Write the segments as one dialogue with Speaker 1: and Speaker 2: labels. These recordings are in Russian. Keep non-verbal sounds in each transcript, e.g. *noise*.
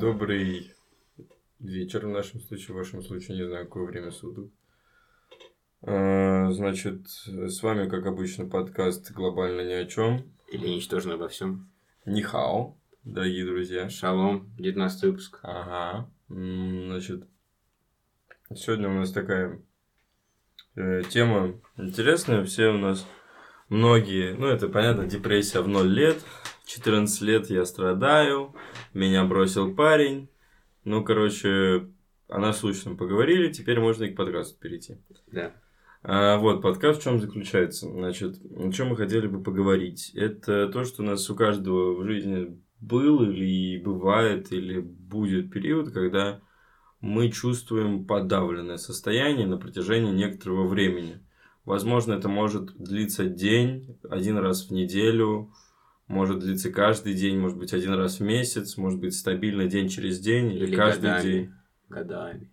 Speaker 1: Добрый вечер в нашем случае, в вашем случае, не знаю, какое время суток. А, Значит, с вами, как обычно, подкаст «Глобально ни о чем».
Speaker 2: Или ничтожно обо всем.
Speaker 1: Нихао, дорогие друзья.
Speaker 2: Шалом, 19 выпуск.
Speaker 1: Ага. Значит, сегодня у нас такая э, тема интересная. Все у нас, многие, ну, это понятно, депрессия в 0 лет. 14 лет я страдаю, меня бросил парень. Ну, короче, о насущном поговорили, теперь можно и к подкасту перейти.
Speaker 2: Да.
Speaker 1: А, вот, подкаст в чем заключается? Значит, о чем мы хотели бы поговорить? Это то, что у нас у каждого в жизни был или бывает, или будет период, когда мы чувствуем подавленное состояние на протяжении некоторого времени. Возможно, это может длиться день, один раз в неделю, может длиться каждый день, может быть, один раз в месяц, может быть, стабильно день через день или,
Speaker 2: Или
Speaker 1: каждый
Speaker 2: годами.
Speaker 1: день.
Speaker 2: Годами.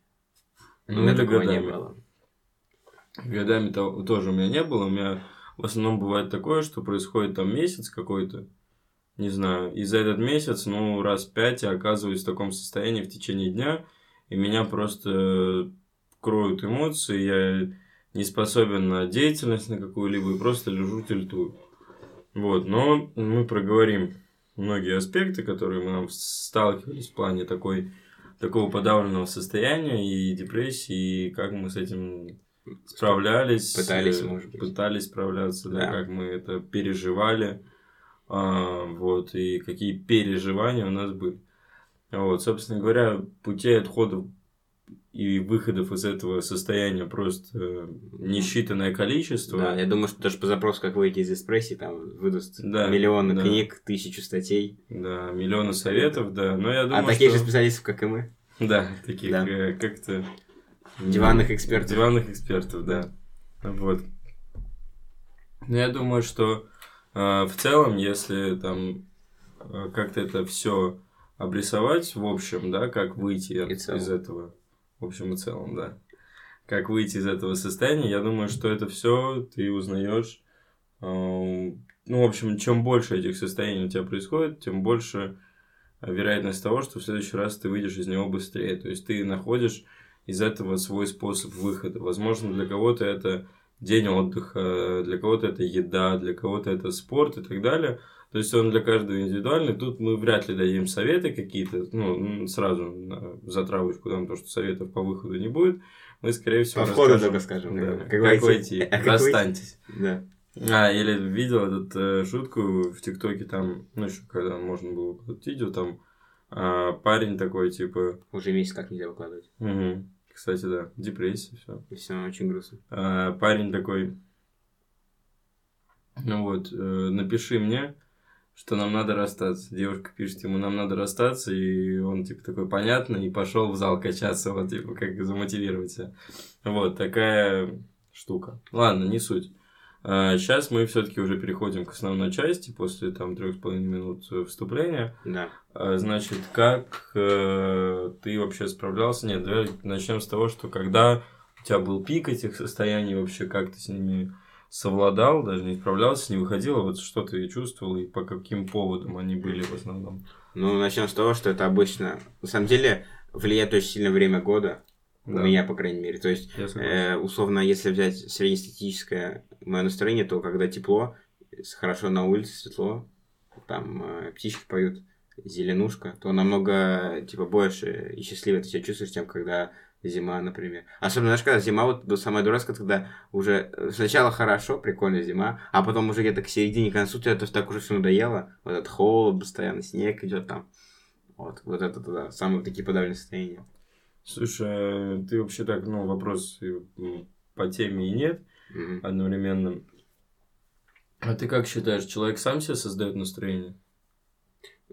Speaker 1: Ну,
Speaker 2: У меня
Speaker 1: или
Speaker 2: такого не
Speaker 1: годами.
Speaker 2: было.
Speaker 1: Годами то- тоже у меня не было. У меня в основном бывает такое, что происходит там месяц какой-то, не знаю, и за этот месяц, ну, раз пять я оказываюсь в таком состоянии в течение дня, и меня просто кроют эмоции, я не способен на деятельность на какую-либо, и просто лежу тельтую. Вот, но мы проговорим многие аспекты, которые мы нам сталкивались в плане такой, такого подавленного состояния и депрессии, и как мы с этим справлялись.
Speaker 2: Пытались,
Speaker 1: э,
Speaker 2: может быть.
Speaker 1: Пытались справляться, да,
Speaker 2: Да.
Speaker 1: как мы это переживали, а, вот, и какие переживания у нас были. Вот, собственно говоря, путей отходов и выходов из этого состояния просто э, несчитанное количество.
Speaker 2: Да, я думаю, что даже по запросу, как выйти из депрессии, там выдаст
Speaker 1: Да,
Speaker 2: миллионы
Speaker 1: да.
Speaker 2: книг, тысячу статей.
Speaker 1: Да, миллионы советов, да. Но я думаю,
Speaker 2: а таких
Speaker 1: что...
Speaker 2: же специалистов, как и мы.
Speaker 1: Да, таких
Speaker 2: Да.
Speaker 1: э, как-то...
Speaker 2: Диванных экспертов.
Speaker 1: Диванных экспертов, да. Вот. Но я думаю, что э, в целом, если там э, как-то это все обрисовать в общем, да, как выйти
Speaker 2: И
Speaker 1: из этого, в общем и целом, да, как выйти из этого состояния, я думаю, что это все ты узнаешь. э, ну, в общем, чем больше этих состояний у тебя происходит, тем больше э, вероятность того, что в следующий раз ты выйдешь из него быстрее. То есть ты находишь из этого свой способ выхода. Возможно, для кого-то это день отдыха, для кого-то это еда, для кого-то это спорт и так далее. То есть он для каждого индивидуальный. Тут мы вряд ли дадим советы какие-то, ну, сразу на затравочку дам то, что советов по выходу не будет. Мы, скорее всего,
Speaker 2: По входу только скажем,
Speaker 1: да,
Speaker 2: как-
Speaker 1: как,
Speaker 2: войти. А как
Speaker 1: Расстаньтесь.
Speaker 2: Да.
Speaker 1: А, или видел эту э, шутку в ТикТоке, там, ну, еще когда можно было выкладывать видео, там а, парень такой, типа,
Speaker 2: Уже месяц как нельзя выкладывать.
Speaker 1: Мгм. Кстати, да, депрессия, все.
Speaker 2: И все очень грустно.
Speaker 1: парень такой, ну вот, э, напиши мне, что нам надо расстаться. Девушка пишет ему, нам надо расстаться, и он, типа, такой, понятно, и пошел в зал качаться, вот, типа, как замотивировать себя. Вот, такая штука. Ладно, не суть. Сейчас мы все-таки уже переходим к основной части после там трех с половиной минут вступления.
Speaker 2: Да.
Speaker 1: А, Значит, как э, ты вообще справлялся? Нет, давай начнем с того, что когда у тебя был пик этих состояний, вообще как ты с ними совладал, даже не справлялся, не выходил, а вот что ты чувствовал и по каким поводам они были в основном?
Speaker 2: Ну, начнем с того, что это обычно... На самом деле, влияет очень сильно время года. У
Speaker 1: Да.
Speaker 2: меня, по крайней мере. То есть. Э, условно, если взять среднестатистическое мое настроение, то когда тепло, хорошо на улице, светло, там э, птички поют, зеленушка, то намного, типа, больше и счастливее ты себя чувствуешь, чем когда зима, например. Особенно, знаешь, когда зима, вот до самая дурацкая, когда уже э, сначала хорошо, прикольная зима, а потом уже где-то к середине, к концу тебе это так уже все надоело, вот этот холод постоянно, снег идет там. Вот, вот это, да, самые такие подавленные состояния.
Speaker 1: Слушай, а ты вообще так, ну, вопрос по теме и нет
Speaker 2: Мгм.
Speaker 1: одновременно. А ты как считаешь, человек сам себе создает настроение?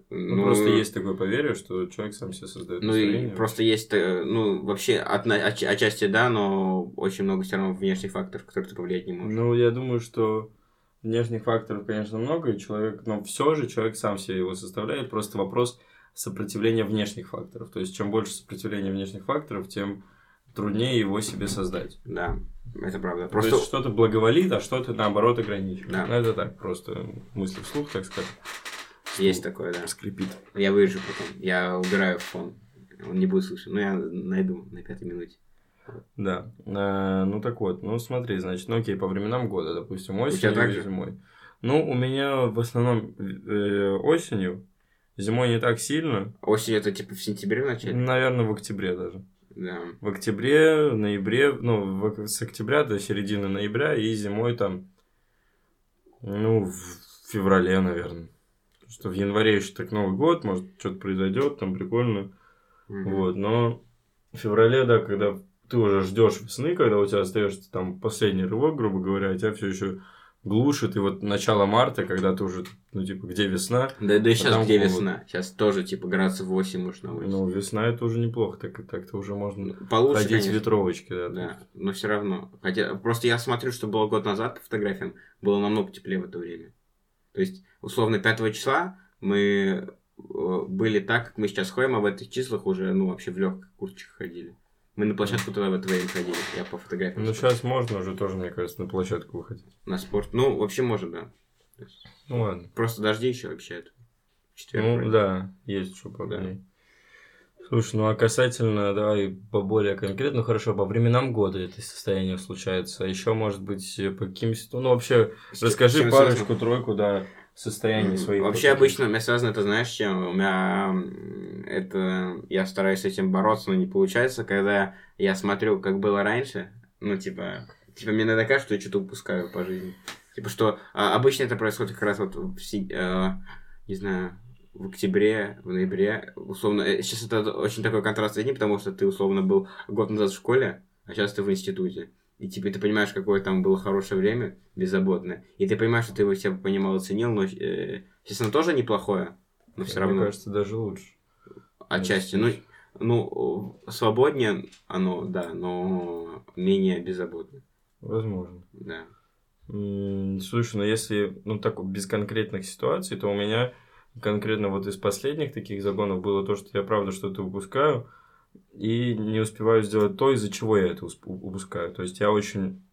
Speaker 1: Ну, просто есть такое поверье, что человек сам себе создает
Speaker 2: Ну и просто есть, э, ну, вообще, отна- оч- отчасти да, но очень много все равно внешних факторов, которые ты повлиять не можешь.
Speaker 1: Ну, я думаю, что внешних факторов, конечно, много, и человек, но все же человек сам себе его составляет. Просто вопрос сопротивления внешних факторов. То есть, чем больше сопротивления внешних факторов, тем труднее его себе создать.
Speaker 2: Да, это правда.
Speaker 1: То
Speaker 2: Просто
Speaker 1: есть, что-то благоволит, а что-то, наоборот, ограничивает.
Speaker 2: Да.
Speaker 1: Ну, это так, просто мысли вслух, так сказать.
Speaker 2: Есть такое, да.
Speaker 1: Скрипит.
Speaker 2: Я вырежу потом. Я убираю фон. Он не будет слышен. Но я найду на пятой минуте.
Speaker 1: Да. А, ну так вот, ну смотри, значит, ну окей, по временам года, допустим, осенью и зимой. Ну, у меня в основном э, осенью, зимой не так сильно,
Speaker 2: Осень это типа в сентябре в начале?
Speaker 1: наверное, в октябре даже.
Speaker 2: Да.
Speaker 1: В октябре, ноябре, ну, в- с октября до середины ноября и зимой там, ну, в феврале, наверное. Что в январе еще так Новый год, может, что-то произойдет, там прикольно.
Speaker 2: Мгм.
Speaker 1: Вот, но в феврале, да, когда ты уже ждешь весны, когда у тебя остается там последний рывок, грубо говоря, а тебя все еще глушит, и вот начало марта, когда ты уже, ну, типа, где весна,
Speaker 2: Да, да и сейчас где
Speaker 1: холод.
Speaker 2: весна? Сейчас тоже типа градусов 8 может на улице.
Speaker 1: ну, весна это уже неплохо, так и так-то уже можно
Speaker 2: Ну, Получше,
Speaker 1: ходить в
Speaker 2: конечно.
Speaker 1: ветровочке, да.
Speaker 2: Да, но все равно. Хотя просто я смотрю, что было год назад по фотографиям, было намного теплее в это время. То есть, условно, 5 числа мы э, были так, как мы сейчас ходим, а в этих числах уже, ну, вообще в легких курточках ходили. Мы на площадку туда в это время ходили, я по фотографиям.
Speaker 1: Ну, сейчас можно уже тоже, мне кажется, на площадку выходить.
Speaker 2: На спорт. Ну, вообще можно, да.
Speaker 1: Ну, ладно.
Speaker 2: просто дожди еще обещают. В четверг
Speaker 1: Ну,
Speaker 2: вроде.
Speaker 1: да, есть что по
Speaker 2: Да.
Speaker 1: дней. Слушай, ну а касательно, давай поболее конкретно, ну, хорошо, по временам года это состояние случается. А еще, может быть, по каким ситуациям. Ну, вообще,
Speaker 2: С
Speaker 1: расскажи
Speaker 2: чем связано?
Speaker 1: парочку-тройку, да, состояний
Speaker 2: Мгм.
Speaker 1: своих.
Speaker 2: Вообще
Speaker 1: вот
Speaker 2: обычно у меня связано это, знаешь, чем? У меня это... Я стараюсь с этим бороться, но не получается, когда я смотрю, как было раньше, ну, типа... Типа, мне иногда кажется, что я что-то упускаю по жизни. Типа, что а, обычно это происходит как раз вот в, э, не знаю, в октябре, в ноябре, условно. э, Сейчас это очень такой контраст дней, потому что ты, условно, был год назад в школе, а сейчас ты в институте. И типа ты понимаешь, какое там было хорошее время, беззаботное. И ты понимаешь, что ты его себя понимал и ценил, но, э, естественно, тоже неплохое, но все
Speaker 1: Мне
Speaker 2: равно
Speaker 1: кажется, даже лучше.
Speaker 2: отчасти. Ну, ну, свободнее оно, да, но менее беззаботно.
Speaker 1: Возможно.
Speaker 2: Да.
Speaker 1: Слушай, ну если, ну так, без конкретных ситуаций, то у меня конкретно вот из последних таких загонов было то, что я правда что-то упускаю и не успеваю сделать то, из-за чего я это упускаю. То есть я очень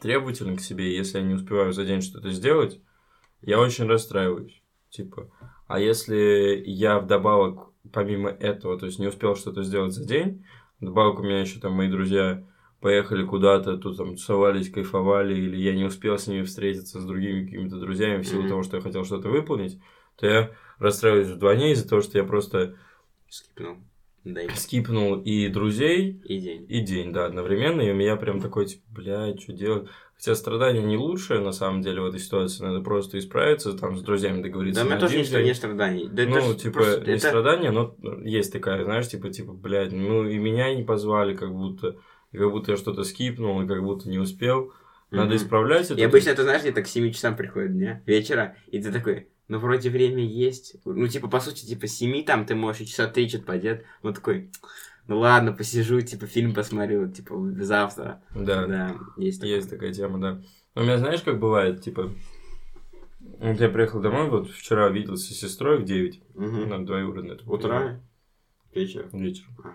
Speaker 1: требователен к себе, если я не успеваю за день что-то сделать, я очень расстраиваюсь. Типа, а если я вдобавок, помимо этого, то есть не успел что-то сделать за день, вдобавок у меня еще там мои друзья поехали куда-то, тут там тусовались, кайфовали, или я не успел с ними встретиться с другими какими-то друзьями в силу
Speaker 2: Мгм.
Speaker 1: того, что я хотел что-то выполнить, то я расстраиваюсь вдвойне из-за того, что я просто
Speaker 2: Скипнул. И,
Speaker 1: скипнул и друзей,
Speaker 2: и день.
Speaker 1: и день, да, одновременно, и у меня прям такой, типа, блядь, что делать? Хотя страдание не лучшее, на самом деле, в этой ситуации, надо просто исправиться, там, с друзьями договориться.
Speaker 2: Да, у меня тоже не,
Speaker 1: день.
Speaker 2: не страданий. Да,
Speaker 1: ну,
Speaker 2: даже
Speaker 1: типа,
Speaker 2: просто
Speaker 1: не
Speaker 2: это-
Speaker 1: страдания, но есть такая, знаешь, типа, типа, блядь, ну и меня не позвали, как будто, и как будто я что-то скипнул, и как будто не успел. Надо
Speaker 2: Мгм.
Speaker 1: исправлять это.
Speaker 2: И обычно это, знаешь, где-то к 7 часам приходит дня, вечера, и ты такой, ну, вроде время есть. Ну, типа, по сути, типа, с 7 там ты можешь и часа 3 что-то поделать. Ну, такой, ну, ладно, посижу, типа, фильм посмотрю, типа, завтра.
Speaker 1: Да,
Speaker 2: Да, есть такое.
Speaker 1: есть такая тема, да. Но у меня, знаешь, как бывает, типа, вот я приехал домой, вот вчера виделся с сестрой в 9,
Speaker 2: Мгм.
Speaker 1: на двоюродное. это
Speaker 2: Утро? Вечер.
Speaker 1: Вечер.
Speaker 2: Ага.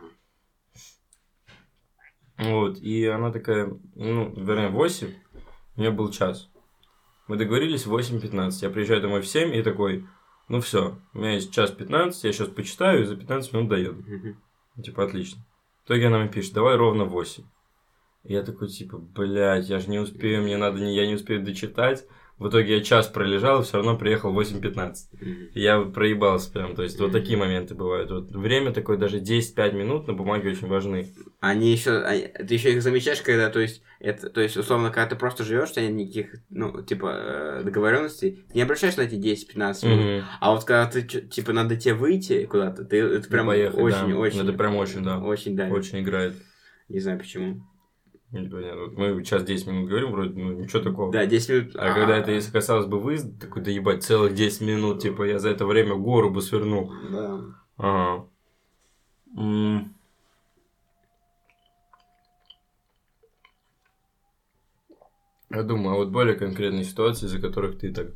Speaker 1: Вот, и она такая, ну, вернее, 8, у нее был час. Мы договорились в 8.15. Я приезжаю домой в 7 и такой, ну все, у меня есть час 15, я сейчас почитаю и за 15 минут доеду.
Speaker 2: Мгм.
Speaker 1: Типа, отлично. В итоге она мне пишет, давай ровно 8. И я такой, типа, блядь, я же не успею, мне надо, не, я не успею дочитать. В итоге я час пролежал и все равно приехал в 8.15.
Speaker 2: Мгм.
Speaker 1: И Я проебался прям, то есть вот такие моменты бывают. Вот время такое, даже 10-5 минут на бумаге очень важны.
Speaker 2: Они еще, ты еще их замечаешь, когда, то есть, это, то есть, условно, когда ты просто живешь, у тебя нет никаких, ну, типа, э, договоренностей, ты не обращаешь на эти 10-15 минут.
Speaker 1: Мгм.
Speaker 2: А вот когда ты, типа, надо тебе выйти куда-то, ты, это прям
Speaker 1: поехать,
Speaker 2: очень,
Speaker 1: да.
Speaker 2: очень...
Speaker 1: Это прям очень, да.
Speaker 2: Очень, да.
Speaker 1: Очень играет.
Speaker 2: Не знаю почему.
Speaker 1: Непонятно. Мы сейчас 10 минут говорим, вроде, ну, ничего такого.
Speaker 2: Да, 10 минут...
Speaker 1: А когда это, если касалось бы выезда, такой, да ебать, целых 10 минут, типа, я за это время гору бы свернул.
Speaker 2: Да.
Speaker 1: Ага. М. Я думаю, а вот более конкретные ситуации, из-за которых ты так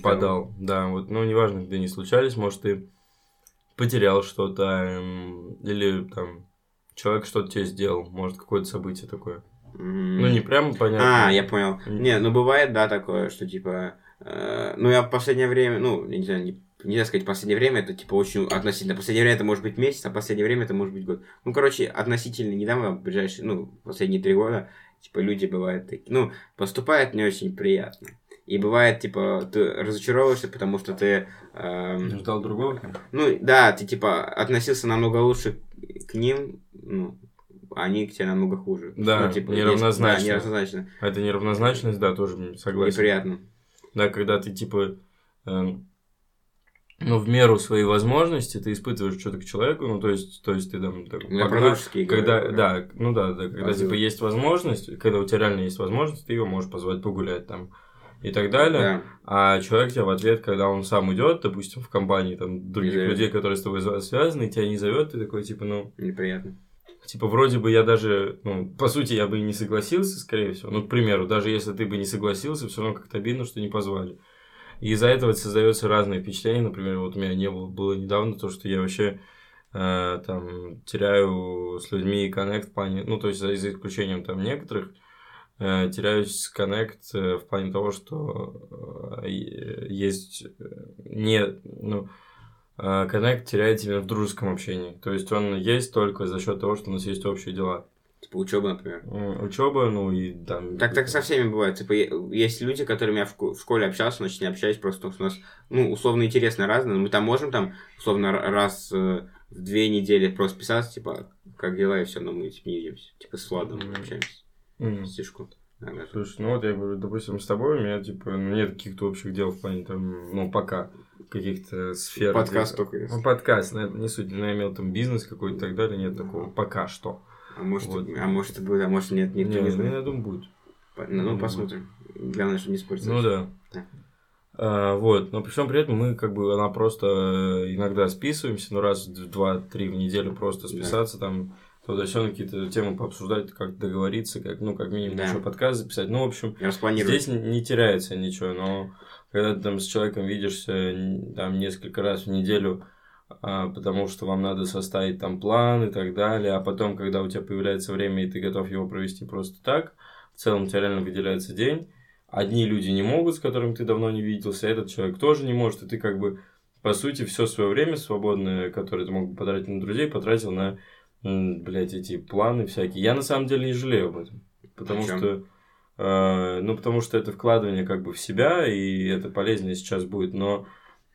Speaker 1: подал. Да, вот, ну, неважно, где они случались, может, ты потерял что-то, эм, или там человек что-то тебе сделал, может, какое-то событие такое.
Speaker 2: Мгм.
Speaker 1: Ну, не прямо понятно.
Speaker 2: А, я понял.
Speaker 1: М.
Speaker 2: Не, ну бывает, да, такое, что типа э, ну, я в последнее время, ну, не знаю, не, нельзя сказать, последнее время это, типа, очень относительно. Последнее время это может быть месяц, а последнее время это может быть год. Ну, короче, относительно недавно, в ближайшие, ну, последние три года, типа, люди бывают такие, ну, поступают не очень приятно. И бывает, типа, ты разочаровываешься, потому что ты... Эм,
Speaker 1: Ждал другого?
Speaker 2: Ну, да, ты, типа, относился намного лучше к ним, ну, они к тебе намного хуже.
Speaker 1: Да,
Speaker 2: ну, типа,
Speaker 1: неравнозначно.
Speaker 2: Есть, да, неравнозначно.
Speaker 1: Это неравнозначность, да, тоже согласен.
Speaker 2: Неприятно.
Speaker 1: Да, когда ты, типа, эм, ну, в меру своей возможности ты испытываешь что-то к человеку, ну, то есть, то есть ты там... Так,
Speaker 2: я
Speaker 1: погнал- когда,
Speaker 2: говорю,
Speaker 1: да, ну да, да, когда,
Speaker 2: Позывы.
Speaker 1: типа, есть возможность, когда у тебя реально есть возможность, ты его можешь позвать погулять там и так далее.
Speaker 2: Да.
Speaker 1: А человек тебя в ответ, когда он сам идет, допустим, в компании там других
Speaker 2: зовет.
Speaker 1: людей, которые с тобой за- связаны, тебя не зовет, ты такой, типа, ну,
Speaker 2: Неприятно.
Speaker 1: Типа, вроде бы я даже, ну, по сути, я бы и не согласился, скорее всего. Ну, к примеру, даже если ты бы не согласился, все равно как-то обидно, что не позвали. И из-за этого создается разные впечатления. Например, вот у меня не было, было недавно то, что я вообще э, там теряю с людьми коннект в плане, ну, то есть за, за исключением там некоторых, теряюсь коннект э, в плане того, что э, есть э, не, ну, э, коннект теряется именно в дружеском общении. То есть он есть только за счет того, что у нас есть общие дела.
Speaker 2: Типа учеба, например.
Speaker 1: Учеба, ну и там.
Speaker 2: Так так со всеми бывает. Типа, есть люди, которыми я в, школе общался, значит, не общаюсь, просто у нас, ну, условно интересно разное. Мы там можем там, условно, раз э, в две недели просто писаться, типа, как дела, и все, но мы типа, не видимся. Типа, с Владом
Speaker 1: Мгм.
Speaker 2: общаемся. Стишку. Ага.
Speaker 1: Слушай, ну вот я говорю, допустим, с тобой у меня, типа, ну, нет каких-то общих дел в плане, там, ну, пока, каких-то сфер.
Speaker 2: Подкаст только есть.
Speaker 1: Ну, подкаст, но это не суть, но я имел там бизнес какой-то и так далее, нет такого, пока что.
Speaker 2: А может,
Speaker 1: Вот.
Speaker 2: а может, будет, а может, нет, никто
Speaker 1: не,
Speaker 2: не
Speaker 1: ну,
Speaker 2: знает.
Speaker 1: я думаю, будет.
Speaker 2: По- Ну,
Speaker 1: думаю.
Speaker 2: посмотрим. Главное, что не спорить.
Speaker 1: Ну да.
Speaker 2: Да.
Speaker 1: А, вот, но при всем при этом мы как бы она просто э, иногда списываемся, ну раз в два-три в неделю просто списаться там туда все какие-то темы пообсуждать, как договориться, как ну как минимум
Speaker 2: Да.
Speaker 1: еще подкаст записать. Ну в общем здесь не теряется ничего, но когда ты там с человеком видишься там несколько раз в неделю, а, потому что вам надо составить там план и так далее, а потом, когда у тебя появляется время и ты готов его провести просто так, в целом у тебя реально выделяется день. Одни люди не могут, с которыми ты давно не виделся, этот человек тоже не может, и ты как бы по сути все свое время свободное, которое ты мог бы потратить на друзей, потратил на, блядь, эти планы всякие. Я на самом деле не жалею об этом, потому
Speaker 2: чём?
Speaker 1: что э, ну, потому что это вкладывание как бы в себя, и это полезнее сейчас будет, но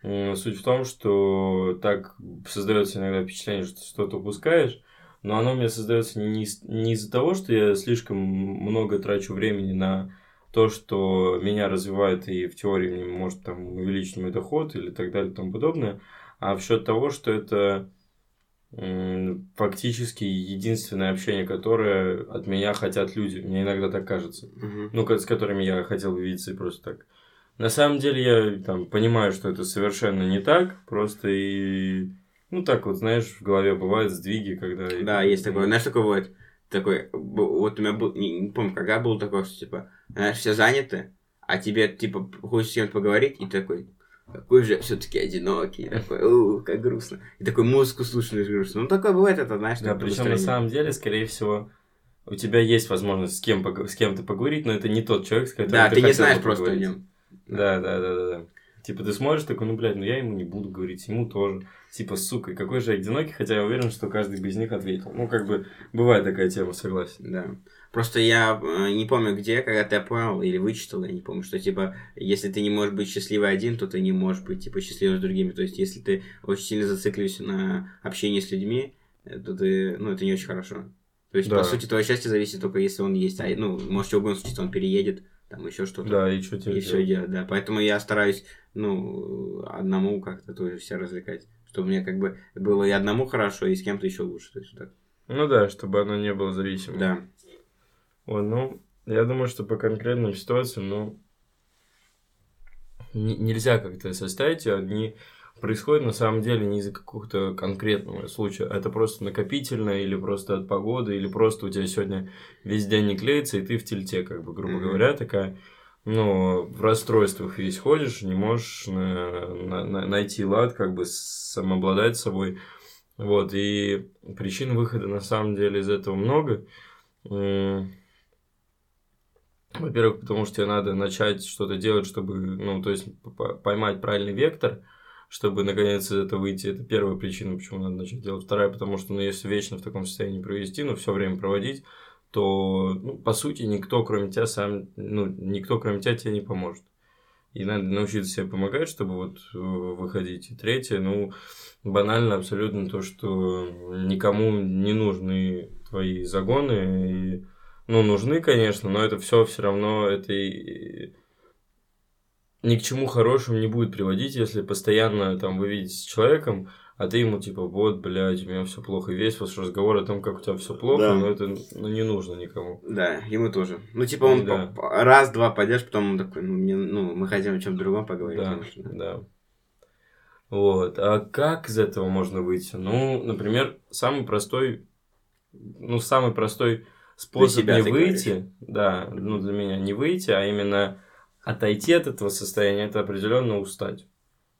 Speaker 1: м, суть в том, что так создается иногда впечатление, что что-то упускаешь, но оно меня создается не, не из-за того, что я слишком много трачу времени на то, что меня развивает и в теории мне может там увеличить мой доход или так далее и тому подобное, а в счет того, что это фактически единственное общение, которое от меня хотят люди. Мне иногда так кажется.
Speaker 2: Мгм.
Speaker 1: Ну, с которыми я хотел бы видеться и просто так. На самом деле я там понимаю, что это совершенно не так, просто и ну так вот, знаешь, в голове бывают сдвиги, когда...
Speaker 2: Да, есть такое. Знаешь, такое бывает? Такой, вот у меня был, не, не помню, когда был такой, что, типа, знаешь, все заняты, а тебе, типа, хочешь с кем-то поговорить, и такой, какой же я все-таки одинокий, такой, у, как грустно. И такой музыку слушаешь грустно. Ну, такое бывает, это, знаешь,
Speaker 1: Да, причем на самом деле, скорее всего, у тебя есть возможность с кем с кем-то поговорить, но это не тот человек, с которым
Speaker 2: Да,
Speaker 1: ты,
Speaker 2: ты не знаешь просто о
Speaker 1: поговорить.
Speaker 2: нем.
Speaker 1: Да, да, да, да, да. Типа ты смотришь такой, ну, блядь, ну я ему не буду говорить, ему тоже. Типа, сука, какой же одинокий, хотя я уверен, что каждый из них ответил. Ну, как бы, бывает такая тема, согласен.
Speaker 2: Да. Просто я э, не помню где, когда ты понял или вычитал, я не помню, что типа, если ты не можешь быть счастливый один, то ты не можешь быть типа счастливым с другими. То есть, если ты очень сильно зацикливаешься на общении с людьми, э, то ты, ну, это не очень хорошо. То есть,
Speaker 1: Да.
Speaker 2: по сути, твое счастье зависит только если он есть. А, ну, может, что угодно случится, он переедет, там еще что-то.
Speaker 1: Да, и что тебе
Speaker 2: И все делать, да. Поэтому я стараюсь, ну, одному как-то тоже себя развлекать. Чтобы мне как бы было и одному хорошо, и с кем-то еще лучше. То есть, вот так.
Speaker 1: Ну да, чтобы оно не было зависимым.
Speaker 2: Да.
Speaker 1: Ой, ну, я думаю, что по конкретным ситуациям, ну, нельзя как-то составить, они происходят на самом деле не из-за какого-то конкретного случая. Это просто накопительно, или просто от погоды, или просто у тебя сегодня весь день не клеится, и ты в тельте, как бы, грубо
Speaker 2: Мгм.
Speaker 1: говоря, такая, ну, в расстройствах весь ходишь, не можешь на- на- на- найти лад, как бы самообладать собой. Вот, и причин выхода на самом деле из этого много. Во-первых, потому что тебе надо начать что-то делать, чтобы, ну, то есть поймать правильный вектор, чтобы наконец из этого выйти. Это первая причина, почему надо начать делать. Вторая, потому что, ну, если вечно в таком состоянии провести, ну, все время проводить, то, ну, по сути, никто, кроме тебя, сам, ну, никто, кроме тебя, тебе не поможет. И надо научиться себе помогать, чтобы вот э, выходить. И третье, ну, банально абсолютно то, что никому не нужны твои загоны. И, ну, нужны, конечно, но это все все равно, это и, ни к чему хорошему не будет приводить, если постоянно там вы видите с человеком, а ты ему типа, вот, блядь, у меня все плохо. Весь ваш разговор о том, как у тебя все плохо, да. но это ну, не нужно никому.
Speaker 2: Да, ему тоже. Ну, типа, он да. раз-два пойдешь, потом он такой, ну, мне, ну, мы хотим о чем другом поговорить.
Speaker 1: Да, конечно. да. Вот. А как из этого можно выйти? Ну, например, самый простой, ну, самый простой способ не выйти, говоришь. да, ну, для меня не выйти, а именно отойти от этого состояния, это определенно устать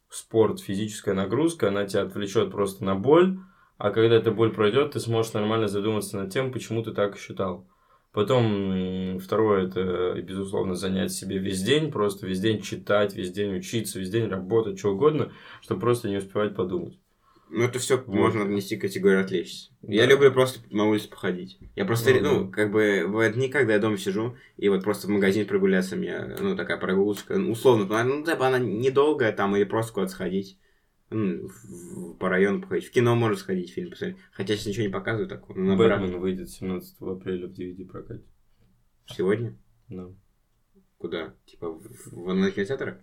Speaker 1: спорт, физическая нагрузка, она тебя отвлечет просто на боль, а когда эта боль пройдет, ты сможешь нормально задуматься над тем, почему ты так считал. Потом второе, это, безусловно, занять себе весь день, просто весь день читать, весь день учиться, весь день работать, что угодно, чтобы просто не успевать подумать.
Speaker 2: Ну, это все вот. можно отнести к категории отвлечься. Да. Я люблю просто на улице походить. Я просто, ну, ну да. как бы, бывает дни, когда я дома сижу, и вот просто в магазин прогуляться мне, ну, такая прогулочка, ну, условно, ну, типа, она недолгая там, или просто куда-то сходить. Ну, в, по району походить. В кино можно сходить, фильм посмотреть. Хотя сейчас ничего не показывают такого.
Speaker 1: Ну, Бэтмен выйдет 17 апреля в DVD прокате.
Speaker 2: Сегодня?
Speaker 1: Да.
Speaker 2: Куда? Типа в, в, в кинотеатрах?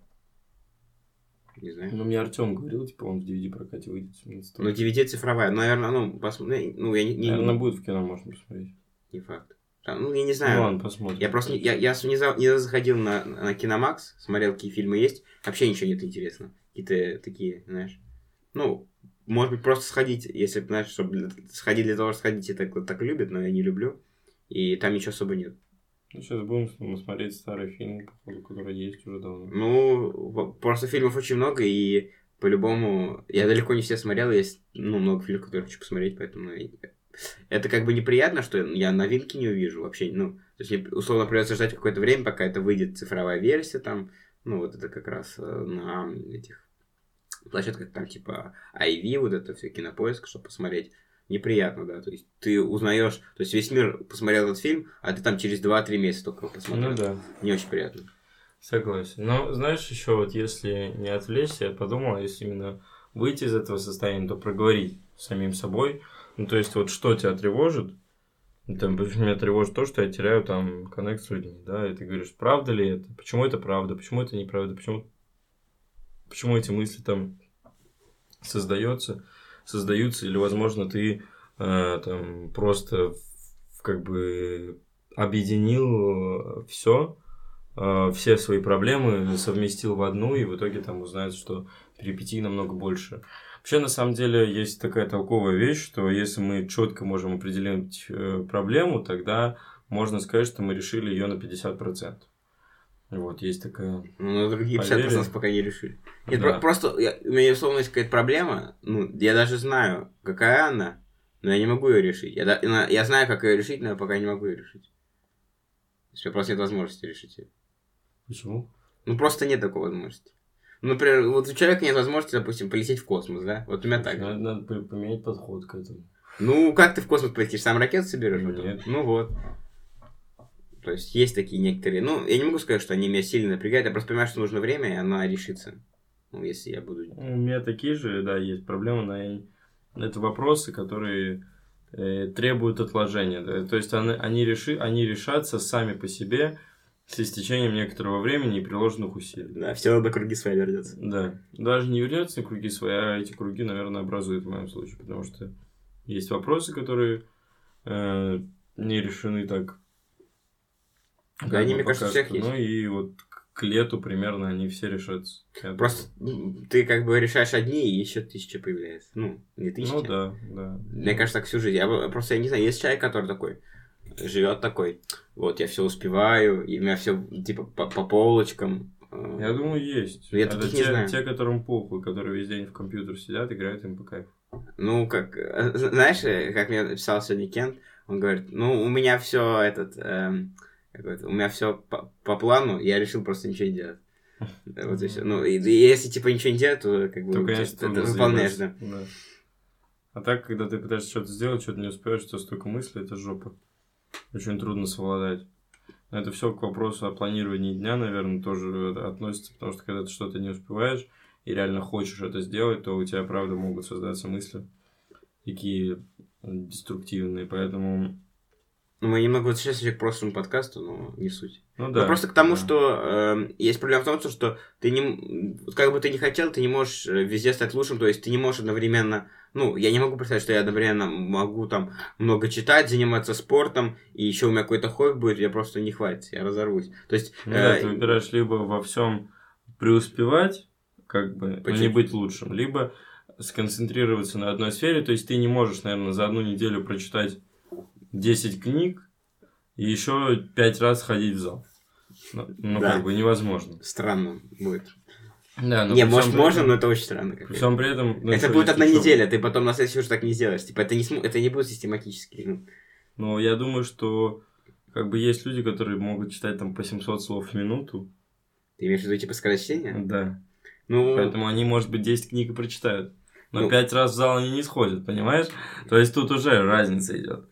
Speaker 2: Не знаю.
Speaker 1: Ну, мне Артем говорил, типа, он в DVD прокате выйдет.
Speaker 2: Ну, DVD цифровая. Наверное, ну, посмотри. Ну, я не,
Speaker 1: не... Наверное, будет в кино, можно посмотреть.
Speaker 2: Не факт. Ну, я не знаю.
Speaker 1: Ну, ладно, посмотрим.
Speaker 2: Я просто я, я не, за, не заходил на, на Киномакс, смотрел, какие фильмы есть. Вообще ничего нет интересного. Какие-то такие, знаешь. Ну, может быть, просто сходить, если, знаешь, чтобы сходить для того, чтобы сходить, это так, так любят, но я не люблю. И там ничего особо нет.
Speaker 1: Ну, сейчас будем смотреть старый фильм, который есть уже давно.
Speaker 2: Ну, просто фильмов очень много, и по-любому... Я далеко не все смотрел, есть ну, много фильмов, которые хочу посмотреть, поэтому... Это как бы неприятно, что я новинки не увижу вообще. Ну, то есть условно придется ждать какое-то время, пока это выйдет цифровая версия там. Ну, вот это как раз э, на этих площадках там типа IV, вот это все, кинопоиск, чтобы посмотреть неприятно, да, то есть ты узнаешь, то есть весь мир посмотрел этот фильм, а ты там через 2-3 месяца только посмотрел.
Speaker 1: Ну да.
Speaker 2: Не очень приятно.
Speaker 1: Согласен. Но знаешь, еще вот если не отвлечься, я подумал, если именно выйти из этого состояния, то проговорить с самим собой. Ну, то есть, вот что тебя тревожит, там, меня тревожит то, что я теряю там коннект с людьми, да, и ты говоришь, правда ли это, почему это правда, почему это неправда, почему, почему эти мысли там создаются создаются, или, возможно, ты э, там просто как бы объединил все, э, все свои проблемы совместил в одну, и в итоге там узнают, что перипетий намного больше. Вообще, на самом деле, есть такая толковая вещь, что если мы четко можем определить э, проблему, тогда можно сказать, что мы решили ее на 50%. Вот, есть такая...
Speaker 2: Ну, другие 50% поверье. пока не решили. Нет, да. просто я, у меня условно есть какая-то проблема, ну, я даже знаю, какая она, но я не могу ее решить. Я, я знаю, как ее решить, но я пока не могу ее решить. То есть, просто нет возможности решить ее.
Speaker 1: Почему?
Speaker 2: Ну, просто нет такой возможности. Ну, например, вот у человека нет возможности, допустим, полететь в космос, да? Вот у меня так.
Speaker 1: Надо, надо поменять подход к этому.
Speaker 2: Ну, как ты в космос полетишь? Сам ракету соберешь?
Speaker 1: Нет.
Speaker 2: Ну вот. То есть есть такие некоторые, ну, я не могу сказать, что они меня сильно напрягают, я просто понимаю, что нужно время, и она решится. Ну, если я буду...
Speaker 1: У меня такие же, да, есть проблемы, но это вопросы, которые э, требуют отложения. Да? То есть они, они, реши, они решатся сами по себе с истечением некоторого времени и приложенных усилий.
Speaker 2: Да, все равно круги свои вернется.
Speaker 1: Да. Даже не вернется круги свои, а эти круги, наверное, образуют в моем случае, потому что есть вопросы, которые э, не решены так
Speaker 2: да, они, мне кажется, всех
Speaker 1: есть. Ну и вот к лету примерно они все решатся.
Speaker 2: Просто ты как бы решаешь одни, и еще тысяча появляется. Ну, не тысяча.
Speaker 1: Ну да, да.
Speaker 2: Мне кажется, так всю жизнь. Я просто, я не знаю, есть человек, который такой живет такой, вот, я все успеваю, и у меня все, типа, по, по полочкам.
Speaker 1: Э. Я думаю, есть.
Speaker 2: Я Это те, не знаю.
Speaker 1: те, которым похуй, которые весь день в компьютер сидят, играют им по кайфу.
Speaker 2: Ну, как, э, знаешь, э, как мне написал сегодня Кент, он говорит, ну, у меня все этот, эм, какой-то. У меня все по, по плану, я решил просто ничего не делать. Да, *laughs* Вот и все. Ну, и, и если типа ничего не делать, то как бы
Speaker 1: То, конечно,
Speaker 2: ты, выполняешь, да.
Speaker 1: А так, когда ты пытаешься что-то сделать, что-то не успеешь, у тебя столько мыслей, это жопа. Очень трудно совладать. Но это все к вопросу о планировании дня, наверное, тоже относится, потому что когда ты что-то не успеваешь и реально хочешь это сделать, то у тебя, правда, могут создаться мысли такие деструктивные, поэтому...
Speaker 2: Ну, мы немного возвращаемся к прошлому подкасту, но не суть.
Speaker 1: Ну
Speaker 2: Ну,
Speaker 1: да.
Speaker 2: просто к тому,
Speaker 1: да.
Speaker 2: что э, есть проблема в том, что- ты не... Как бы ты не хотел, ты не можешь э, везде стать лучшим, то есть ты не можешь одновременно... Ну, я не могу представить, что я одновременно могу там много читать, заниматься спортом, и еще у меня какое-то хобби будет, я просто не хватит, я разорвусь. То есть...
Speaker 1: Ну да,
Speaker 2: э,
Speaker 1: ты выбираешь либо во всем преуспевать, как бы, но не быть лучшим, либо сконцентрироваться на одной сфере, то есть ты не можешь, наверное, за одну неделю прочитать 10 книг и еще 5 раз ходить в зал. Ну, ну,
Speaker 2: Да.
Speaker 1: как бы невозможно.
Speaker 2: Странно будет.
Speaker 1: Да, но
Speaker 2: не, может,
Speaker 1: при
Speaker 2: можно,
Speaker 1: этом-
Speaker 2: но это очень странно.
Speaker 1: При всем при этом... ну,
Speaker 2: это будет одна
Speaker 1: что,
Speaker 2: неделя, ты потом на следующий уже так не сделаешь. Типа, это не, см- это не будет систематически. ну.
Speaker 1: Но я думаю, что как бы есть люди, которые могут читать там по 700 слов в минуту.
Speaker 2: Ты имеешь в виду, типа, скорочтение?
Speaker 1: Да.
Speaker 2: Ну,
Speaker 1: Поэтому они, может быть, 10 книг и прочитают. Но
Speaker 2: Ну.
Speaker 1: пять раз в зал они не сходят, понимаешь? То есть тут уже разница идет.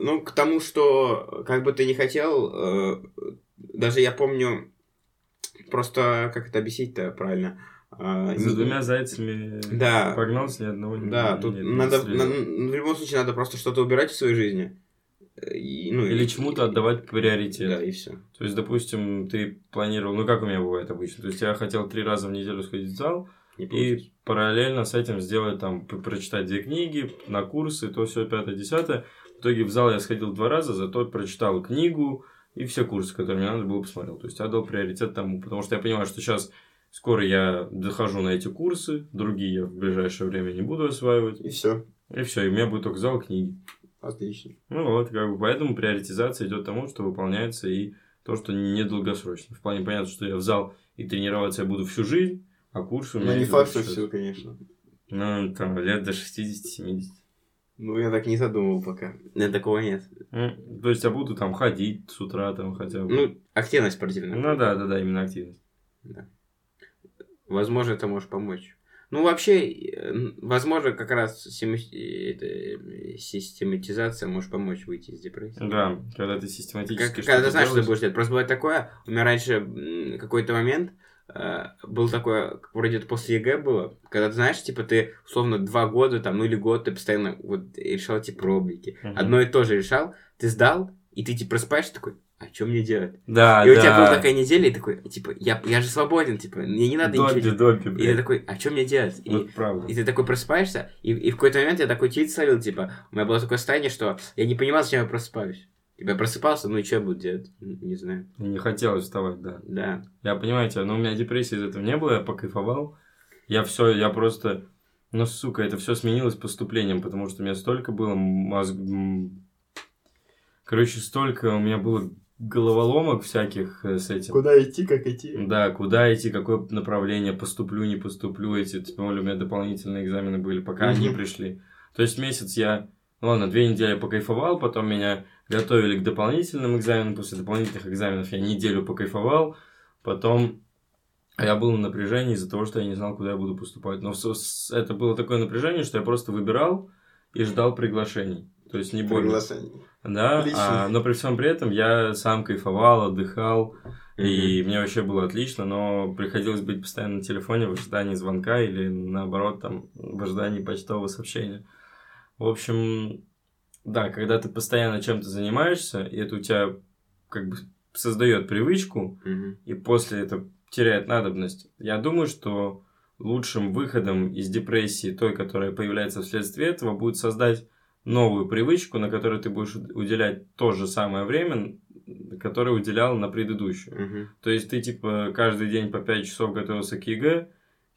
Speaker 2: Ну, к тому, что как бы ты не хотел, э, даже я помню, просто как это объяснить-то правильно? А,
Speaker 1: За
Speaker 2: не-
Speaker 1: двумя зайцами
Speaker 2: Да.
Speaker 1: погнался ни одного не
Speaker 2: Да,
Speaker 1: не-
Speaker 2: тут
Speaker 1: не- не
Speaker 2: надо, на- в любом случае надо просто что-то убирать в своей жизни. Э, И, ну,
Speaker 1: Или
Speaker 2: и-
Speaker 1: чему-то отдавать приоритет.
Speaker 2: Да, и все.
Speaker 1: То есть, допустим, ты планировал, ну как у меня бывает обычно, то есть я хотел три раза в неделю сходить в зал и параллельно с этим сделать там, прочитать две книги, на курсы, то все пятое, десятое. В итоге в зал я сходил два раза, зато прочитал книгу и все курсы, которые мне надо было, посмотрел. То есть отдал приоритет тому, потому что я понимаю, что сейчас скоро я дохожу на эти курсы, другие я в ближайшее время не буду осваивать.
Speaker 2: И все.
Speaker 1: И все, и у меня будет только зал книги.
Speaker 2: Отлично.
Speaker 1: Ну вот, как бы, поэтому приоритизация идет тому, что выполняется и то, что недолгосрочно. В плане понятно, что я в зал и тренироваться я буду всю жизнь, а курсы у меня...
Speaker 2: Ну, не факт, что все, конечно.
Speaker 1: Ну, там, лет до 60-70.
Speaker 2: Ну, я так не задумывал пока. Нет, такого нет.
Speaker 1: То есть я буду там ходить с утра там хотя бы.
Speaker 2: Ну, активность спортивная.
Speaker 1: Ну да, да, да, именно активность.
Speaker 2: Возможно, это может помочь. Ну, вообще, возможно, как раз семи- это, систематизация может помочь выйти из депрессии.
Speaker 1: Да, когда ты
Speaker 2: Как-
Speaker 1: систематически
Speaker 2: когда ты знаешь, что ты
Speaker 1: делаешь.
Speaker 2: будешь делать. Просто бывает такое, у меня раньше какой-то момент был такое, вроде это после ЕГЭ было, когда ты знаешь, типа ты условно два года там, ну или год, ты постоянно вот решал эти пробники.
Speaker 1: Мгм.
Speaker 2: Одно и то же решал, ты сдал, и ты типа просыпаешься такой, а что мне делать?
Speaker 1: Да,
Speaker 2: и у
Speaker 1: да.
Speaker 2: тебя была такая неделя, и такой, типа, я, я же свободен, типа, мне не надо
Speaker 1: Добби,
Speaker 2: ничего.
Speaker 1: Добби,
Speaker 2: И ты
Speaker 1: блядь.
Speaker 2: такой, а что мне делать? И,
Speaker 1: Вот правда.
Speaker 2: и ты такой просыпаешься, и, и в какой-то момент я такой словил, типа, у меня было такое состояние, что я не понимал, зачем я просыпаюсь. Типа, я просыпался, ну и что буду делать? Не знаю.
Speaker 1: Не хотелось вставать, да.
Speaker 2: Да.
Speaker 1: Я понимаю тебя, но у меня депрессии из этого не было, я покайфовал. Я все, я просто... Ну, сука, это все сменилось поступлением, потому что у меня столько было мозг... Короче, столько у меня было головоломок всяких э, с этим.
Speaker 2: Куда идти, как идти?
Speaker 1: Да, куда идти, какое направление, поступлю, не поступлю, эти, тем более у меня дополнительные экзамены были, пока они пришли. То есть месяц я, ну ладно, две недели я покайфовал, потом меня готовили к дополнительным экзаменам, после дополнительных экзаменов я неделю покайфовал, потом я был на напряжении из-за того, что я не знал, куда я буду поступать. Но это было такое напряжение, что я просто выбирал и ждал приглашений. То есть не более.
Speaker 2: Приглашение.
Speaker 1: Да, а, но при всем при этом я сам кайфовал, отдыхал, и мне вообще было отлично, но приходилось быть постоянно на телефоне в ожидании звонка или наоборот там в ожидании почтового сообщения. В общем, да, когда ты постоянно чем-то занимаешься, и это у тебя как бы создает привычку,
Speaker 2: Мгм.
Speaker 1: и после это теряет надобность. Я думаю, что лучшим выходом из депрессии, той, которая появляется вследствие этого, будет создать новую привычку, на которую ты будешь уделять то же самое время, которое уделял на предыдущую.
Speaker 2: Мгм.
Speaker 1: То есть ты, типа, каждый день по 5 часов готовился к ЕГЭ,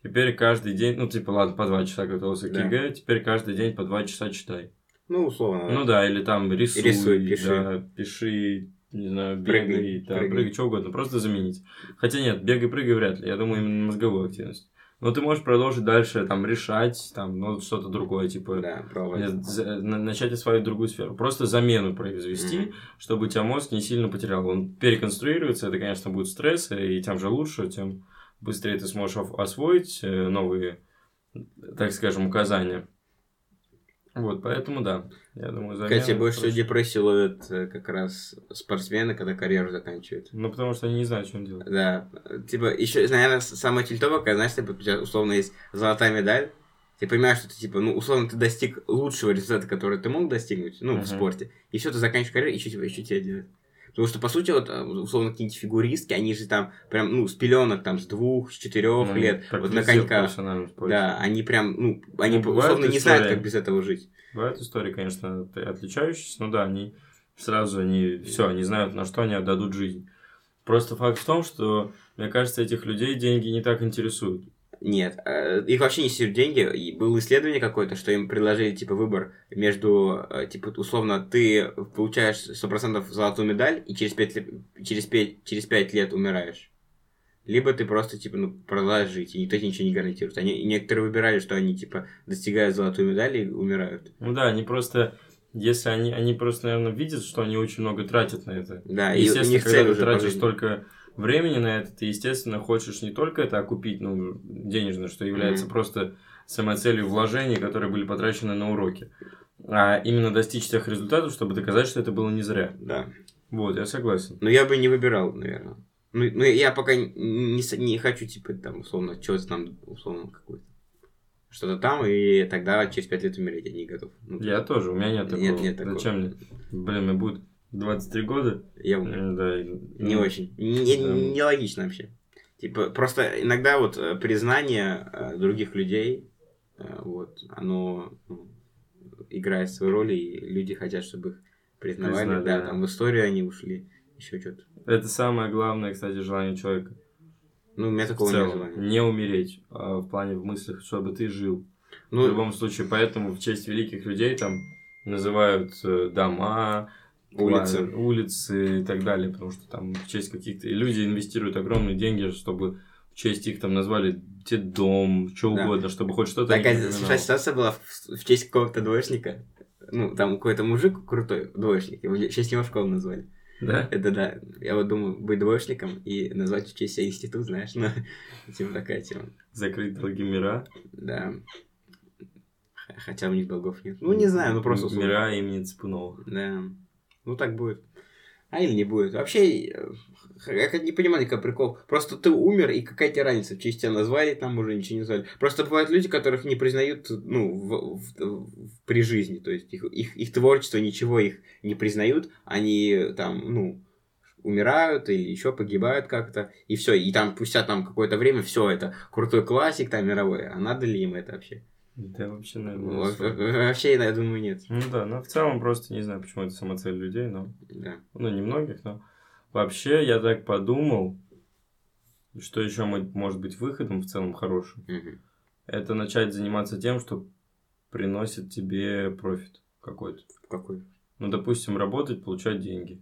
Speaker 1: теперь каждый день, ну, типа, ладно, по 2 часа готовился к
Speaker 2: Да.
Speaker 1: ЕГЭ, теперь каждый день по 2 часа читай.
Speaker 2: Ну, условно.
Speaker 1: Ну да, или там рисуй,
Speaker 2: Рисуй, пиши.
Speaker 1: да, пиши, не знаю,
Speaker 2: Прыгай,
Speaker 1: бегай, да,
Speaker 2: прыгай.
Speaker 1: прыгай, что угодно, просто заменить. Хотя нет, бегай, прыгай вряд ли, я думаю, именно мозговую активность. Но ты можешь продолжить дальше там решать, там, ну, что-то другое, типа,
Speaker 2: Да, пробовать.
Speaker 1: э, начать осваивать другую сферу. Просто замену произвести,
Speaker 2: Мгм.
Speaker 1: чтобы у тебя мозг не сильно потерял. Он переконструируется, это, конечно, будет стресс, и тем же лучше, тем быстрее ты сможешь освоить э, новые, так скажем, указания. Вот, поэтому да, я думаю, замена...
Speaker 2: Кстати, больше
Speaker 1: проще.
Speaker 2: депрессии ловят э, как раз спортсмены, когда карьеру заканчивают.
Speaker 1: Ну, потому что они не знают, что он делает.
Speaker 2: Да, типа, еще, наверное, самое тильтовое, когда, знаешь, типа, у тебя, условно, есть золотая медаль, ты понимаешь, что ты, типа, ну, условно, ты достиг лучшего результата, который ты мог достигнуть, ну,
Speaker 1: Мгм.
Speaker 2: в спорте, и все, ты заканчиваешь карьеру, и что типа, еще тебе делать? Потому что, по сути, вот, э, условно, какие-нибудь фигуристки, они же там, прям, ну, с пеленок, там, с двух, с четырех
Speaker 1: Ну,
Speaker 2: лет, вот на коньках. Да, они прям, ну, они,
Speaker 1: Ну,
Speaker 2: условно, не знают,
Speaker 1: истории.
Speaker 2: как без этого жить.
Speaker 1: Бывают истории, конечно, отличающиеся, но да, они сразу, они все, они знают, на что они отдадут жизнь. Просто факт в том, что, мне кажется, этих людей деньги не так интересуют.
Speaker 2: Нет, э, их вообще не интересуют деньги. И было исследование какое-то, что им предложили, типа, выбор между, э, типа, условно, ты получаешь 100% золотую медаль и через 5 лет, через 5, через 5 лет умираешь. Либо ты просто, типа, ну, продолжаешь жить, и никто тебе ничего не гарантирует. Они, и некоторые выбирали, что они, типа, достигают золотую медаль и умирают.
Speaker 1: Ну да, они просто, если они, они просто, наверное, видят, что они очень много тратят на это.
Speaker 2: Да, и у
Speaker 1: естественно,
Speaker 2: них
Speaker 1: когда ты тратишь
Speaker 2: жизни.
Speaker 1: Времени на это, ты, естественно, хочешь не только это окупить, ну, денежно, что является
Speaker 2: Мгм.
Speaker 1: просто самой целью вложений, которые были потрачены на уроки, а именно достичь тех результатов, чтобы доказать, что это было не зря.
Speaker 2: Да.
Speaker 1: Вот, я согласен.
Speaker 2: Но я бы не выбирал, наверное. Ну, ну, я пока не, не, хочу, типа, там, условно, чего-то там, условно, какое-то. Что-то там, и тогда через 5 лет умереть я не готов. Ну,
Speaker 1: Я тоже, у меня нет такого.
Speaker 2: Нет, нет такого.
Speaker 1: Зачем мне? Блин, мне будет 23 года.
Speaker 2: Я умер.
Speaker 1: М, Да,
Speaker 2: Не
Speaker 1: ну,
Speaker 2: очень. Не-
Speaker 1: да.
Speaker 2: Нелогично вообще. Типа, просто иногда вот э, признание э, других людей, э, вот, оно ну, играет свою роль, и люди хотят, чтобы их признавали.
Speaker 1: Признали,
Speaker 2: да,
Speaker 1: да.
Speaker 2: там в историю они ушли, еще что-то.
Speaker 1: Это самое главное, кстати, желание человека.
Speaker 2: Ну, у меня
Speaker 1: В
Speaker 2: такого нет желания.
Speaker 1: Не умереть, а в плане в мыслях, чтобы ты жил. В
Speaker 2: Ну,
Speaker 1: любом случае, поэтому в честь великих людей там называют э, дома,
Speaker 2: Улицы.
Speaker 1: улицы и так далее, потому что там в честь каких-то... И люди инвестируют огромные деньги, чтобы в честь их там назвали дом, что
Speaker 2: Да.
Speaker 1: угодно, чтобы хоть что-то...
Speaker 2: такая смешная ситуация была в, в честь какого-то двоечника. Ну, там какой-то мужик крутой, двоечник, его в честь него школу назвали.
Speaker 1: Да?
Speaker 2: Это да. Я вот думаю, быть двоечником и назвать в честь себя институт, знаешь, ну, *laughs* типа такая тема.
Speaker 1: Закрыть долги мира.
Speaker 2: Да. Хотя у них долгов нет. Ну, не знаю, ну просто...
Speaker 1: Мира имени Цыпунова.
Speaker 2: Да. Ну, так будет. А или не будет. Вообще, я как не понимаю никакой прикол. Просто ты умер, и какая тебе разница? В честь тебя назвали, там уже ничего не назвали. Просто бывают люди, которых не признают, ну, в- в- в- при жизни. То есть, их, их, их творчество, ничего их не признают. Они там, ну, умирают или еще погибают как-то. И все. И там, спустя там какое-то время, все это крутой классик там мировой. А надо ли им это вообще?
Speaker 1: Да вообще,
Speaker 2: Во-
Speaker 1: наверное...
Speaker 2: во- *laughs* Вообще, я думаю, нет.
Speaker 1: Ну да, но в целом просто не знаю, почему это самоцель людей, но...
Speaker 2: Да.
Speaker 1: Ну, не многих, но... Вообще, я так подумал, что еще может быть выходом в целом хорошим.
Speaker 2: Мгм.
Speaker 1: Это начать заниматься тем, что приносит тебе профит какой-то.
Speaker 2: Какой?
Speaker 1: Ну, допустим, работать, получать деньги.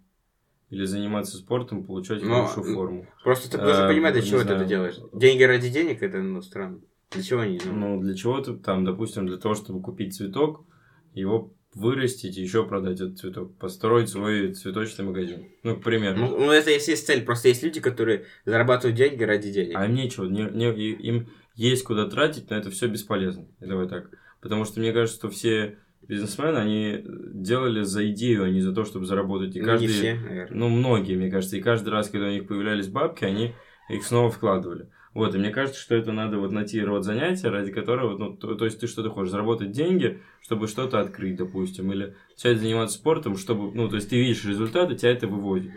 Speaker 1: Или заниматься спортом, получать
Speaker 2: Но,
Speaker 1: хорошую форму.
Speaker 2: Просто ты
Speaker 1: Э,
Speaker 2: должен понимать, для чего ты это делаешь. Деньги ради денег, это, ну, странно. Для чего они? Ну,
Speaker 1: для чего-то там, допустим, для того, чтобы купить цветок, его вырастить и еще продать этот цветок, построить свой цветочный магазин. Ну, к примеру.
Speaker 2: ну, ну, это если есть цель. Просто есть люди, которые зарабатывают деньги ради денег.
Speaker 1: А им нечего, не, не- им есть куда тратить, но это все бесполезно. И Давай так. Потому что мне кажется, что все бизнесмены, они делали за идею, а не за то, чтобы заработать. И
Speaker 2: Ну,
Speaker 1: каждый,
Speaker 2: не все, наверное.
Speaker 1: ну, многие, мне кажется, и каждый раз, когда у них появлялись бабки, они их снова вкладывали. Вот, и мне кажется, что это надо вот найти род занятия, ради которого, ну, то, то есть ты что-то хочешь, заработать деньги, чтобы что-то открыть, допустим, или начать заниматься спортом, чтобы, ну, то есть ты видишь результаты, тебя это выводит.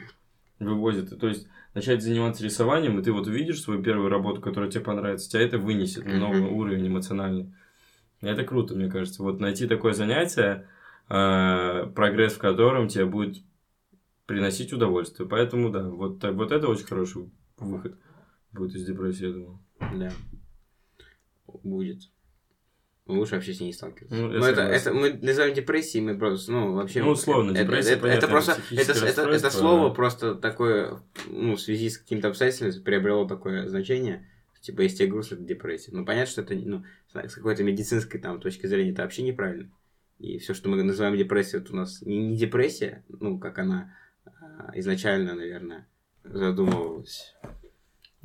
Speaker 1: И То есть начать заниматься рисованием, и ты вот увидишь свою первую работу, которая тебе понравится, тебя это вынесет на новый
Speaker 2: Мгм.
Speaker 1: уровень эмоциональный. И это круто, мне кажется. Вот найти такое занятие, э, прогресс в котором тебе будет приносить удовольствие. Поэтому, да, вот, так, вот это очень хороший выход будет из депрессии, я думаю.
Speaker 2: Да. Будет. Лучше вообще с ней не сталкиваться.
Speaker 1: Ну,
Speaker 2: Ну, это,
Speaker 1: согласен.
Speaker 2: это мы называем депрессией, мы просто, ну, вообще...
Speaker 1: Ну, условно,
Speaker 2: это,
Speaker 1: депрессия,
Speaker 2: это,
Speaker 1: понятно,
Speaker 2: это просто,
Speaker 1: это
Speaker 2: это, это, это слово
Speaker 1: да.
Speaker 2: просто такое, ну, в связи с каким-то обстоятельством приобрело такое значение, Типа, если тебе грустно, это депрессия. Ну, понятно, что это, ну, с какой-то медицинской там точки зрения это вообще неправильно. И все, что мы называем депрессией, это у нас не, не депрессия, ну, как она а, изначально, наверное, задумывалась.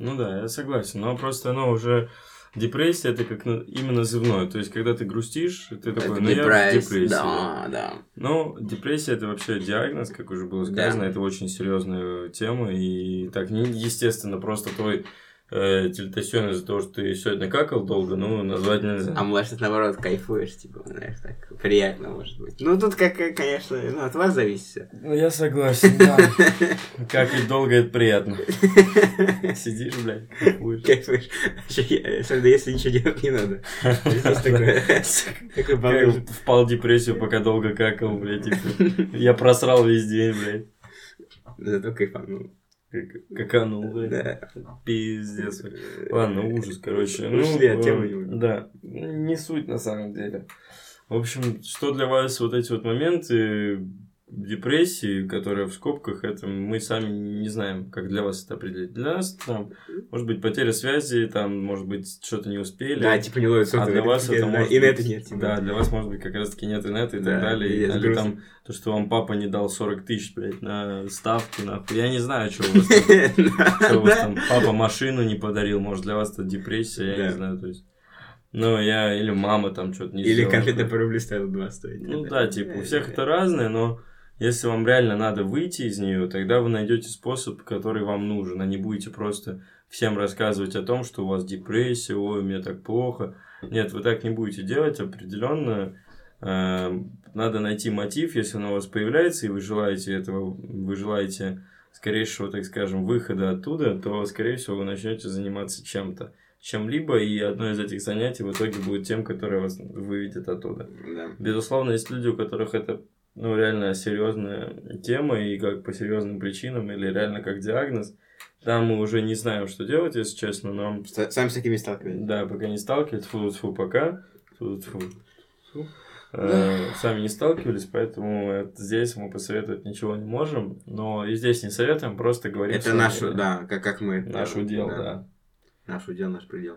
Speaker 1: Ну да, я согласен. Но просто оно уже Депрессия это как именно назывное. То есть, когда ты грустишь, ты такой, ну я в депрессии. Да, да. Ну, депрессия это вообще диагноз, как уже было сказано, да. это очень серьезная тема. И так, естественно, просто твой э, тельтасен из-за того, что ты сегодня какал долго, ну, назвать нельзя.
Speaker 2: А может, наоборот, кайфуешь, типа, знаешь, так приятно, может быть. Ну, тут, как, конечно, ну, от вас зависит все.
Speaker 1: Ну, я согласен, да. *laughs* Как и долго это приятно. *laughs* Сидишь, блядь, кайфуешь.
Speaker 2: Кайфуешь. Особенно, если ничего делать не надо. *laughs*
Speaker 1: Такой Впал в депрессию, пока долго какал, блядь, типа. Я просрал весь день, блядь.
Speaker 2: Зато кайфанул.
Speaker 1: Каканул, блядь. Да. Пиздец. Ладно, ужас, короче. Ну, Ушли от темы. Э, да, не суть на самом деле. В общем, что для вас вот эти вот моменты депрессии, которая в скобках, это мы сами не знаем, как для вас это определить. Для нас там, может быть, потеря связи, там, может быть, что-то не успели.
Speaker 2: Да, типа не ловит
Speaker 1: А для вас это может и быть... нет. Типа. Да, для вас, может быть, как раз-таки нет инета и да, так далее. И, или там то, что вам папа не дал 40 тысяч, блядь, на ставки, нахуй. Я не знаю, что у вас там. *laughs* Что у вас там, папа машину не подарил, может, для вас это депрессия, я не знаю, то есть. Ну, я, или мама там что-то не
Speaker 2: Или конфеты по рублю стоят два стоит.
Speaker 1: Ну да, типа, у всех это разное, но если вам реально надо выйти из нее, тогда вы найдете способ, который вам нужен, а не будете просто всем рассказывать о том, что у вас депрессия, ой, мне так плохо. Нет, вы так не будете делать определенно. Э, надо найти мотив, если он у вас появляется, и вы желаете этого, вы желаете скорейшего, так скажем, выхода оттуда, то, скорее всего, вы начнете заниматься чем-то чем-либо, и одно из этих занятий в итоге будет тем, которое вас выведет оттуда. Да. Безусловно, есть люди, у которых это ну, реально серьезная тема, и как по серьезным причинам, или реально как диагноз. Там мы уже не знаем, что делать, если честно, но...
Speaker 2: Сами с такими сталкивались.
Speaker 1: Да, пока не сталкивались, фу фу пока. Фу -фу. Э, сами не сталкивались, поэтому здесь мы посоветовать ничего не можем. Но и здесь не советуем, просто говорим...
Speaker 2: Это наше, да, как, как мы...
Speaker 1: Наш удел, да.
Speaker 2: Наш удел, наш предел.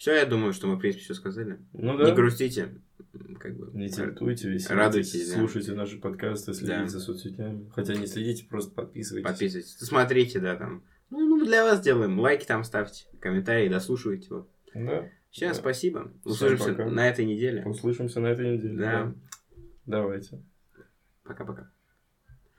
Speaker 2: Все, я думаю, что мы, в принципе, все сказали. Ну да. Не грустите как бы...
Speaker 1: Не тильтуйте, веселитесь,
Speaker 2: радуйтесь,
Speaker 1: слушайте наши подкасты, следите да. за соцсетями. Хотя не следите, просто подписывайтесь.
Speaker 2: Подписывайтесь. Смотрите, да, там. Ну, мы для вас делаем. Лайки там ставьте, комментарии, дослушивайте. Вот.
Speaker 1: Да.
Speaker 2: Все, да. спасибо. Услышимся на этой неделе.
Speaker 1: Услышимся на этой неделе. Да. да. Давайте.
Speaker 2: Пока-пока.